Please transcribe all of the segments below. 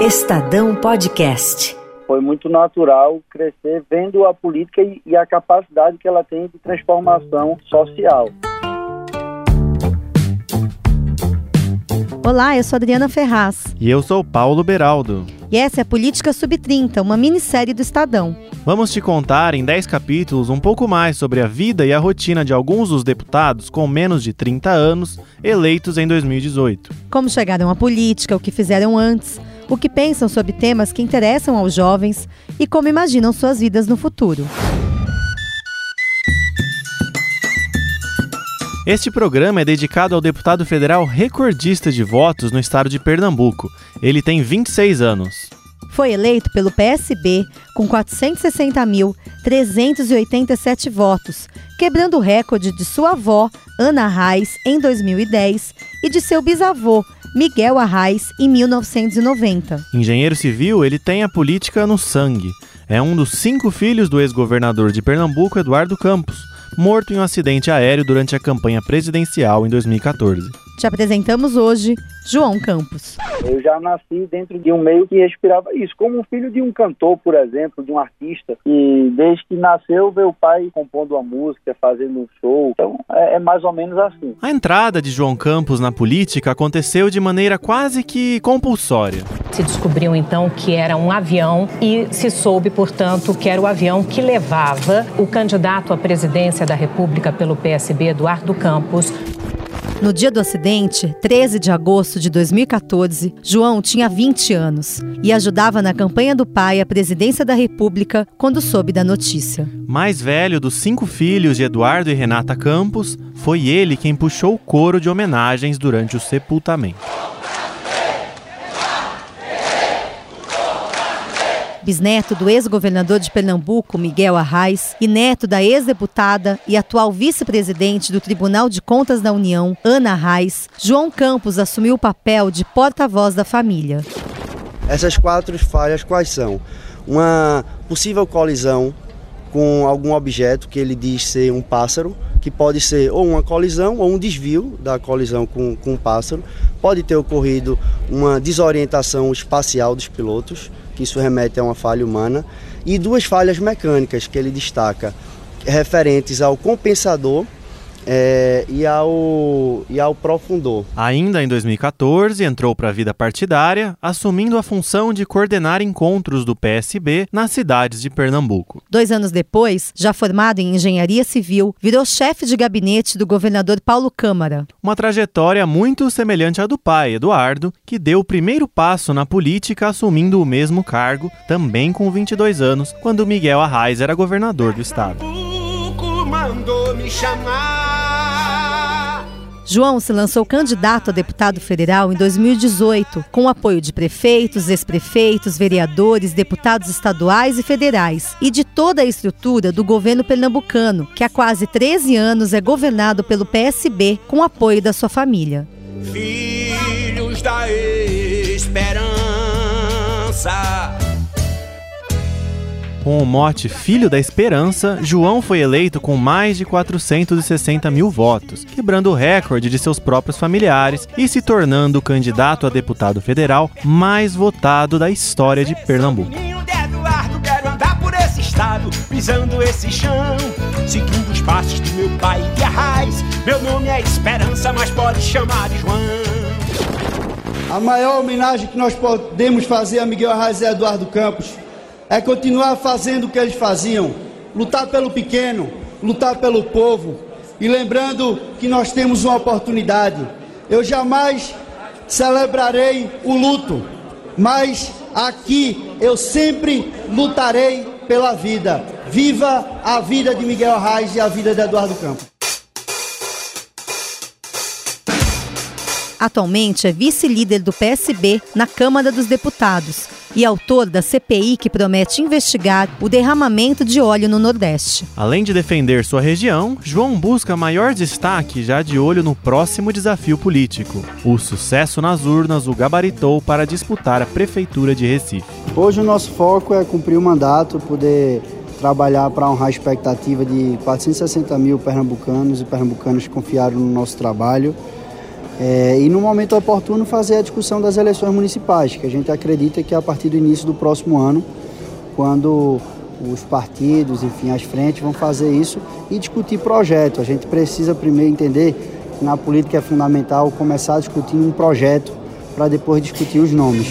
Estadão Podcast. Foi muito natural crescer vendo a política e, e a capacidade que ela tem de transformação social. Olá, eu sou Adriana Ferraz. E eu sou Paulo Beraldo. E essa é a Política Sub-30, uma minissérie do Estadão. Vamos te contar em 10 capítulos um pouco mais sobre a vida e a rotina de alguns dos deputados com menos de 30 anos eleitos em 2018. Como chegaram à política, o que fizeram antes, o que pensam sobre temas que interessam aos jovens e como imaginam suas vidas no futuro. Este programa é dedicado ao deputado federal recordista de votos no estado de Pernambuco. Ele tem 26 anos. Foi eleito pelo PSB com 460.387 votos, quebrando o recorde de sua avó, Ana Reis, em 2010, e de seu bisavô, Miguel Arraes, em 1990. Engenheiro civil, ele tem a política no sangue. É um dos cinco filhos do ex-governador de Pernambuco, Eduardo Campos morto em um acidente aéreo durante a campanha presidencial em 2014. Te apresentamos hoje João Campos. Eu já nasci dentro de um meio que respirava isso, como um filho de um cantor, por exemplo, de um artista, e desde que nasceu vê o pai compondo uma música, fazendo um show. Então é, é mais ou menos assim. A entrada de João Campos na política aconteceu de maneira quase que compulsória. Se descobriu então que era um avião e se soube, portanto, que era o avião que levava o candidato à presidência da República pelo PSB, Eduardo Campos, no dia do acidente, 13 de agosto de 2014, João tinha 20 anos e ajudava na campanha do pai à presidência da República quando soube da notícia. Mais velho dos cinco filhos de Eduardo e Renata Campos, foi ele quem puxou o coro de homenagens durante o sepultamento. Bisneto do ex-governador de Pernambuco, Miguel Arraes, e neto da ex-deputada e atual vice-presidente do Tribunal de Contas da União, Ana Arraes, João Campos assumiu o papel de porta-voz da família. Essas quatro falhas quais são? Uma possível colisão com algum objeto que ele diz ser um pássaro, que pode ser ou uma colisão ou um desvio da colisão com, com um pássaro. Pode ter ocorrido uma desorientação espacial dos pilotos, que isso remete a uma falha humana, e duas falhas mecânicas que ele destaca, referentes ao compensador é, e, ao, e ao Profundor. Ainda em 2014, entrou para a vida partidária, assumindo a função de coordenar encontros do PSB nas cidades de Pernambuco. Dois anos depois, já formado em engenharia civil, virou chefe de gabinete do governador Paulo Câmara. Uma trajetória muito semelhante à do pai, Eduardo, que deu o primeiro passo na política assumindo o mesmo cargo, também com 22 anos, quando Miguel Arraes era governador do estado. Mandou me chamar João se lançou candidato a deputado federal em 2018, com apoio de prefeitos, ex-prefeitos, vereadores, deputados estaduais e federais e de toda a estrutura do governo pernambucano, que há quase 13 anos é governado pelo PSB com apoio da sua família. Filhos da esperança com o mote Filho da Esperança, João foi eleito com mais de 460 mil votos, quebrando o recorde de seus próprios familiares e se tornando o candidato a deputado federal mais votado da história de Pernambuco. pisando esse chão, seguindo os passos do meu pai de Arraiz. Meu nome é Esperança, mas pode chamar de João. A maior homenagem que nós podemos fazer a Miguel Arraes e Eduardo Campos é continuar fazendo o que eles faziam, lutar pelo pequeno, lutar pelo povo. E lembrando que nós temos uma oportunidade. Eu jamais celebrarei o luto, mas aqui eu sempre lutarei pela vida. Viva a vida de Miguel Arraes e a vida de Eduardo Campos. Atualmente é vice-líder do PSB na Câmara dos Deputados e autor da CPI que promete investigar o derramamento de óleo no Nordeste. Além de defender sua região, João busca maior destaque já de olho no próximo desafio político. O sucesso nas urnas o gabaritou para disputar a Prefeitura de Recife. Hoje o nosso foco é cumprir o mandato, poder trabalhar para honrar a expectativa de 460 mil pernambucanos e pernambucanas que confiaram no nosso trabalho É, e no momento oportuno fazer a discussão das eleições municipais, que a gente acredita que é a partir do início do próximo ano, quando os partidos, enfim, as frentes vão fazer isso e discutir projeto. A gente precisa primeiro entender que na política é fundamental começar discutindo um projeto para depois discutir os nomes.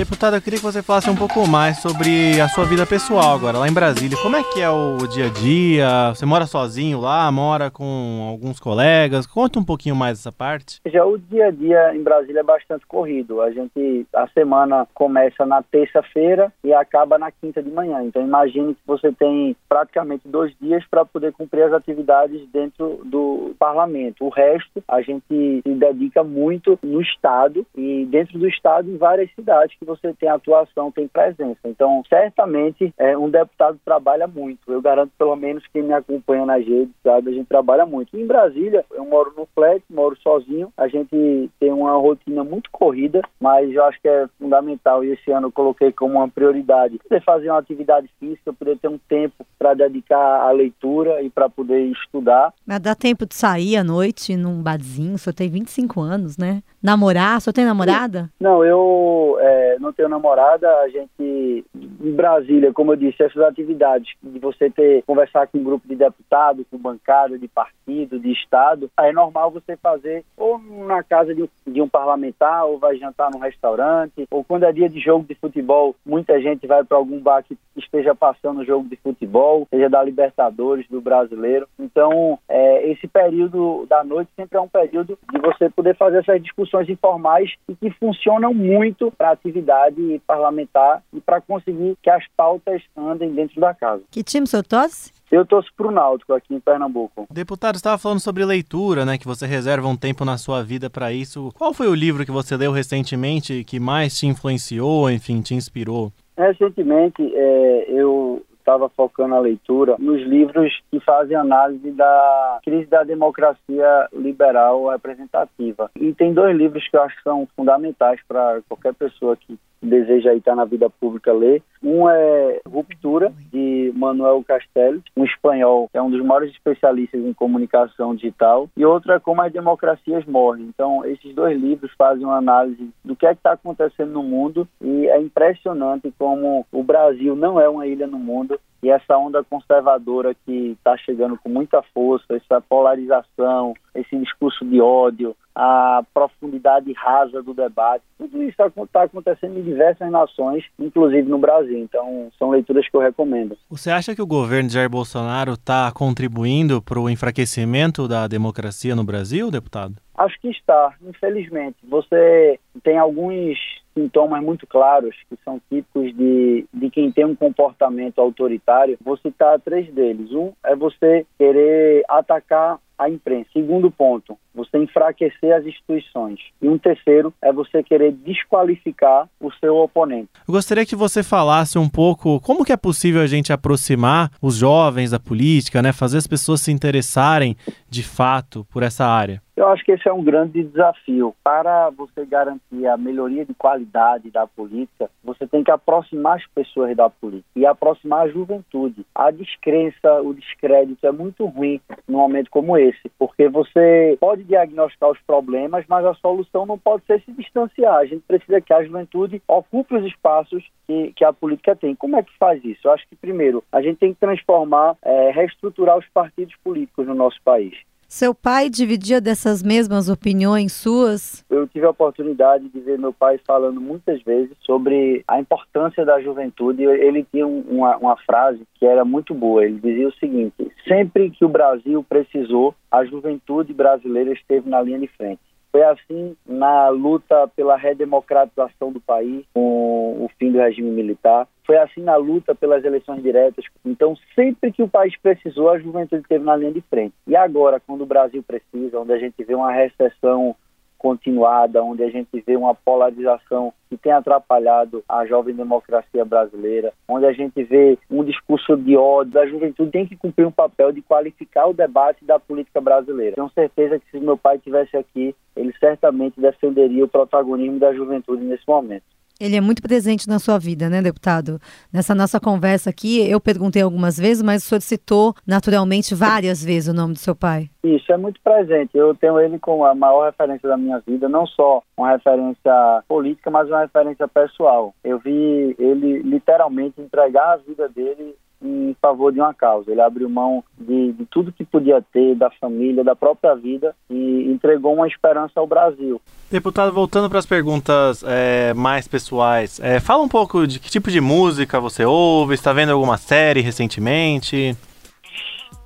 Deputada, eu queria que você falasse um pouco mais sobre a sua vida pessoal agora, lá em Brasília. Como é que é o dia a dia? Você mora sozinho lá, mora com alguns colegas? Conta um pouquinho mais essa parte. Já o dia a dia em Brasília é bastante corrido. A gente, a semana começa na terça-feira e acaba na quinta de manhã. Então imagine que você tem praticamente dois dias para poder cumprir as atividades dentro do parlamento. O resto a gente se dedica muito no estado e dentro do estado em várias cidades que você tem atuação, tem presença. Então, certamente, é, um deputado trabalha muito. Eu garanto, pelo menos, quem me acompanha nas redes, sabe, a gente trabalha muito. Em Brasília, eu moro no flat, moro sozinho, a gente tem uma rotina muito corrida, mas eu acho que é fundamental, e esse ano eu coloquei como uma prioridade, poder fazer uma atividade física, poder ter um tempo para dedicar à leitura e para poder estudar. Mas dá tempo de sair à noite num barzinho, senhor tem 25 anos, né? Namorar, senhor tem namorada? Não, eu... É, não tenho namorada, a gente em Brasília, como eu disse, essas atividades de você ter conversar com um grupo de deputados, com bancada de partido, de estado, é normal você fazer ou na casa de, de um parlamentar, ou vai jantar num restaurante, ou quando é dia de jogo de futebol, muita gente vai para algum bar que esteja passando jogo de futebol, seja da Libertadores, do Brasileiro. Então, é, esse período da noite sempre é um período de você poder fazer essas discussões informais e que funcionam muito para atividade atividade parlamentar e para conseguir que as pautas andem dentro da casa. Que time o senhor torce? Eu torço para o Náutico aqui em Pernambuco. Deputado, estava falando sobre leitura, né? Que você reserva um tempo na sua vida para isso. Qual foi o livro que você leu recentemente que mais te influenciou, enfim, te inspirou? Recentemente, é, eu estava focando a leitura nos livros que fazem análise da crise da democracia liberal representativa. E tem dois livros que eu acho que são fundamentais para qualquer pessoa que deseja estar na vida pública ler. Um é Ruptura, de Manuel Castells, um espanhol, que é um dos maiores especialistas em comunicação digital, e outro é Como as Democracias Morrem. Então, esses dois livros fazem uma análise do que é que está acontecendo no mundo e é impressionante como o Brasil não é uma ilha no mundo e essa onda conservadora que está chegando com muita força, essa polarização, esse discurso de ódio, a profundidade rasa do debate, tudo isso está acontecendo em diversas nações, inclusive no Brasil. Então, são leituras que eu recomendo. Você acha que o governo de Jair Bolsonaro está contribuindo para o enfraquecimento da democracia no Brasil, deputado? Acho que está, infelizmente. Você tem alguns sintomas muito claros que são típicos de, de quem tem um comportamento autoritário. Vou citar três deles. Um é você querer atacar a imprensa. Segundo ponto, você enfraquecer as instituições. E um terceiro é você querer desqualificar o seu oponente. Eu gostaria que você falasse um pouco como que é possível a gente aproximar os jovens da política, né, fazer as pessoas se interessarem de fato por essa área. Eu acho que esse é um grande desafio. Para você garantir a melhoria de qualidade da política, você tem que aproximar as pessoas da política e aproximar a juventude. A descrença, o descrédito é muito ruim num momento como esse, porque você pode diagnosticar os problemas, mas a solução não pode ser se distanciar. A gente precisa que a juventude ocupe os espaços que, que a política tem. Como é que faz isso? Eu acho que, primeiro, a gente tem que transformar, é, reestruturar os partidos políticos no nosso país. Seu pai dividia dessas mesmas opiniões suas? Eu tive a oportunidade de ver meu pai falando muitas vezes sobre a importância da juventude. Ele tinha uma, uma frase que era muito boa. Ele dizia o seguinte: sempre que o Brasil precisou, a juventude brasileira esteve na linha de frente. Foi assim na luta pela redemocratização do país, com o fim do regime militar. Foi assim na luta pelas eleições diretas. Então, sempre que o país precisou, a juventude esteve na linha de frente. E agora, quando o Brasil precisa, onde a gente vê uma recessão continuada, onde a gente vê uma polarização que tem atrapalhado a jovem democracia brasileira, onde a gente vê um discurso de ódio, a juventude tem que cumprir um papel de qualificar o debate da política brasileira. Tenho certeza que se meu pai estivesse aqui, ele certamente defenderia o protagonismo da juventude nesse momento. Ele é muito presente na sua vida, né, deputado? Nessa nossa conversa aqui, eu perguntei algumas vezes, mas o senhor citou naturalmente várias vezes o nome do seu pai. Isso, é muito presente. Eu tenho ele como a maior referência da minha vida, não só uma referência política, mas uma referência pessoal. Eu vi ele literalmente entregar a vida dele em favor de uma causa. Ele abriu mão de, de, tudo que podia ter, da família, da própria vida e entregou uma esperança ao Brasil. Deputado, voltando para as perguntas é, mais pessoais, é, fala um pouco de que tipo de música você ouve, está vendo alguma série recentemente?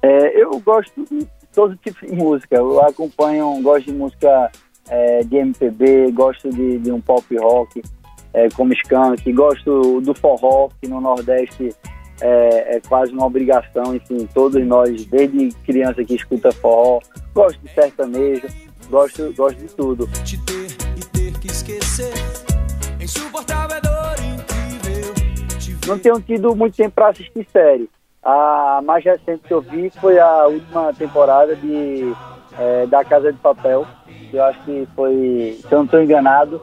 É, eu gosto de todo tipo de música. Eu acompanho, gosto de música é, de MPB, gosto de, de um pop rock, é, como Skank, gosto do forró, que no Nordeste é, é, quase uma obrigação, enfim, todos nós, desde criança que escuta forró, gosto de sertanejo, gosto, gosto de tudo. Te ter e ter que esquecer, insuportável, dor incrível. Não tenho tido muito tempo para assistir série. A mais recente que eu vi foi a última temporada de é, da Casa de Papel, que eu acho que foi, se eu não estou enganado,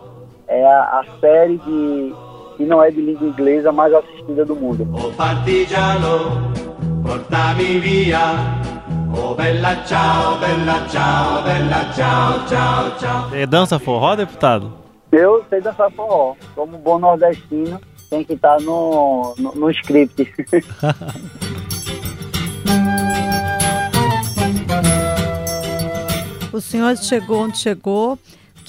é a, a série de que não é de língua inglesa mais assistida do mundo. O partigiano, portami via. Oh bella ciao, bella ciao, bella ciao, ciao, ciao. Você dança forró, deputado? Eu sei dançar forró. Como bom nordestino, tem que estar no, no, no script. o senhor chegou onde chegou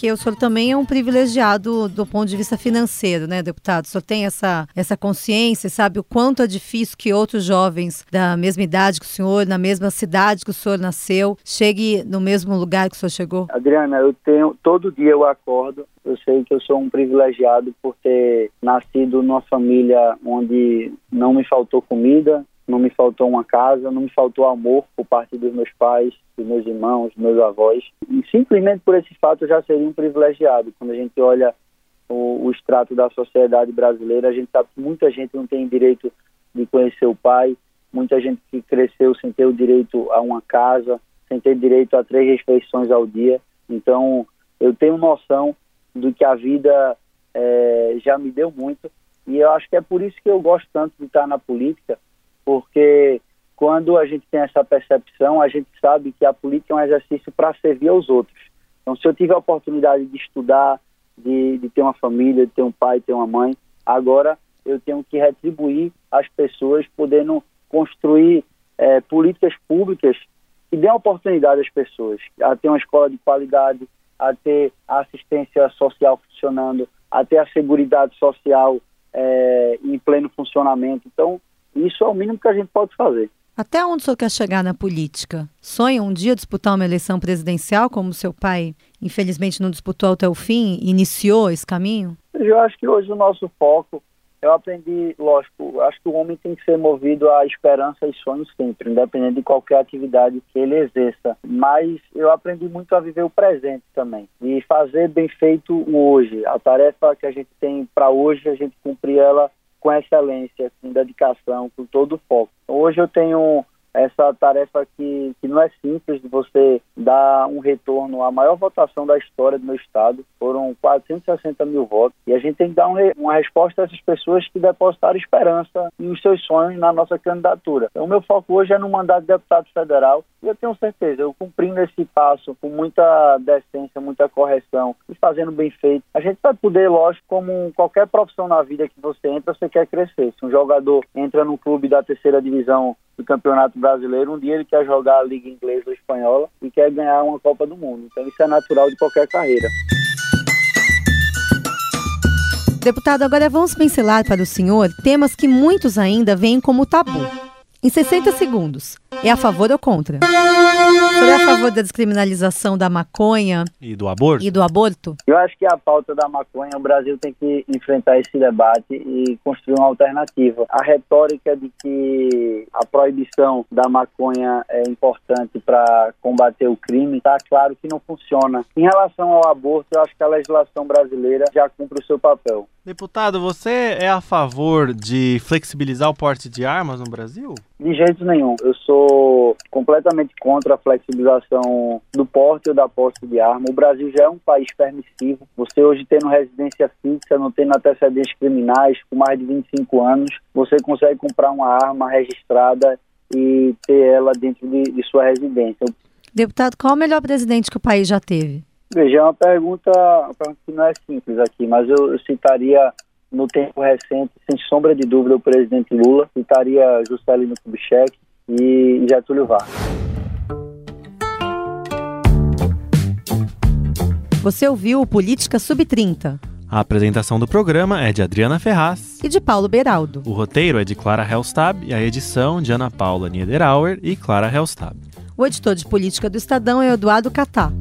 porque o senhor também é um privilegiado do ponto de vista financeiro, né, deputado? O senhor tem essa, essa consciência, sabe o quanto é difícil que outros jovens da mesma idade que o senhor, na mesma cidade que o senhor nasceu, chegue no mesmo lugar que o senhor chegou? Adriana, eu tenho, todo dia eu acordo, eu sei que eu sou um privilegiado por ter nascido numa família onde não me faltou comida, não me faltou uma casa, não me faltou amor por parte dos meus pais, dos meus irmãos, dos meus avós. E simplesmente por esse fato eu já seria um privilegiado. Quando a gente olha o, o extrato da sociedade brasileira, a gente sabe que muita gente não tem direito de conhecer o pai, muita gente que cresceu sem ter o direito a uma casa, sem ter direito a três refeições ao dia. Então, eu tenho noção do que a vida é, já me deu muito e eu acho que é por isso que eu gosto tanto de estar na política, porque quando a gente tem essa percepção, a gente sabe que a política é um exercício para servir aos outros. Então, se eu tiver a oportunidade de estudar, de, de ter uma família, de ter um pai, ter uma mãe, agora eu tenho que retribuir as pessoas, podendo construir é, políticas públicas que dêem oportunidade às pessoas a ter uma escola de qualidade, a ter a assistência social funcionando, a ter a segurança social é, em pleno funcionamento. Então, isso é o mínimo que a gente pode fazer. Até onde o senhor quer chegar na política? Sonha um dia disputar uma eleição presidencial, como seu pai, infelizmente, não disputou até o fim, iniciou esse caminho? Eu acho que hoje o nosso foco, eu aprendi, lógico, acho que o homem tem que ser movido à esperança e sonhos sempre, independente de qualquer atividade que ele exerça. Mas eu aprendi muito a viver o presente também e fazer bem feito o hoje. A tarefa que a gente tem para hoje, a gente cumprir ela com excelência, com dedicação, com todo o foco. Hoje eu tenho essa tarefa que, que não é simples de você dar um retorno à maior votação da história do meu estado. Foram 460 mil votos. E a gente tem que dar um, uma resposta a essas pessoas que depositaram esperança e os seus sonhos na nossa candidatura. Então, o meu foco hoje é no mandato de deputado federal. E eu tenho certeza, eu cumprindo esse passo com muita decência, muita correção e fazendo bem feito, a gente vai poder, lógico, como qualquer profissão na vida que você entra, você quer crescer. Se um jogador entra num clube da terceira divisão do Campeonato Brasileiro, um dia ele quer jogar a Liga Inglesa ou Espanhola e quer ganhar uma Copa do Mundo. Então isso é natural de qualquer carreira. Deputado, agora vamos pincelar para o senhor temas que muitos ainda veem como tabu. Em 60 segundos, é a favor ou contra? Senhor é a favor da descriminalização da maconha e do aborto? E do aborto? Eu acho que a pauta da maconha, o Brasil tem que enfrentar esse debate e construir uma alternativa. A retórica de que a proibição da maconha é importante para combater o crime, está claro que não funciona. Em relação ao aborto, eu acho que a legislação brasileira já cumpre o seu papel. Deputado, você é a favor de flexibilizar o porte de armas no Brasil? De jeito nenhum. Eu sou completamente contra a flexibilização do porte ou da posse de arma. O Brasil já é um país permissivo. Você hoje tendo residência fixa, não tendo antecedentes criminais, com mais de 25 anos, você consegue comprar uma arma registrada e ter ela dentro de, de sua residência. Deputado, qual o melhor presidente que o país já teve? Veja, é uma pergunta, uma pergunta que não é simples aqui, mas eu, eu citaria no tempo recente, sem sombra de dúvida, o presidente Lula, citaria Juscelino Kubitschek e Getúlio Vargas. Você ouviu o Política Sub-30. A apresentação do programa é de Adriana Ferraz e de Paulo Beraldo. O roteiro é de Clara Helstab e a edição de Ana Paula Niederauer e Clara Helstab. O editor de política do Estadão é Eduardo Catá.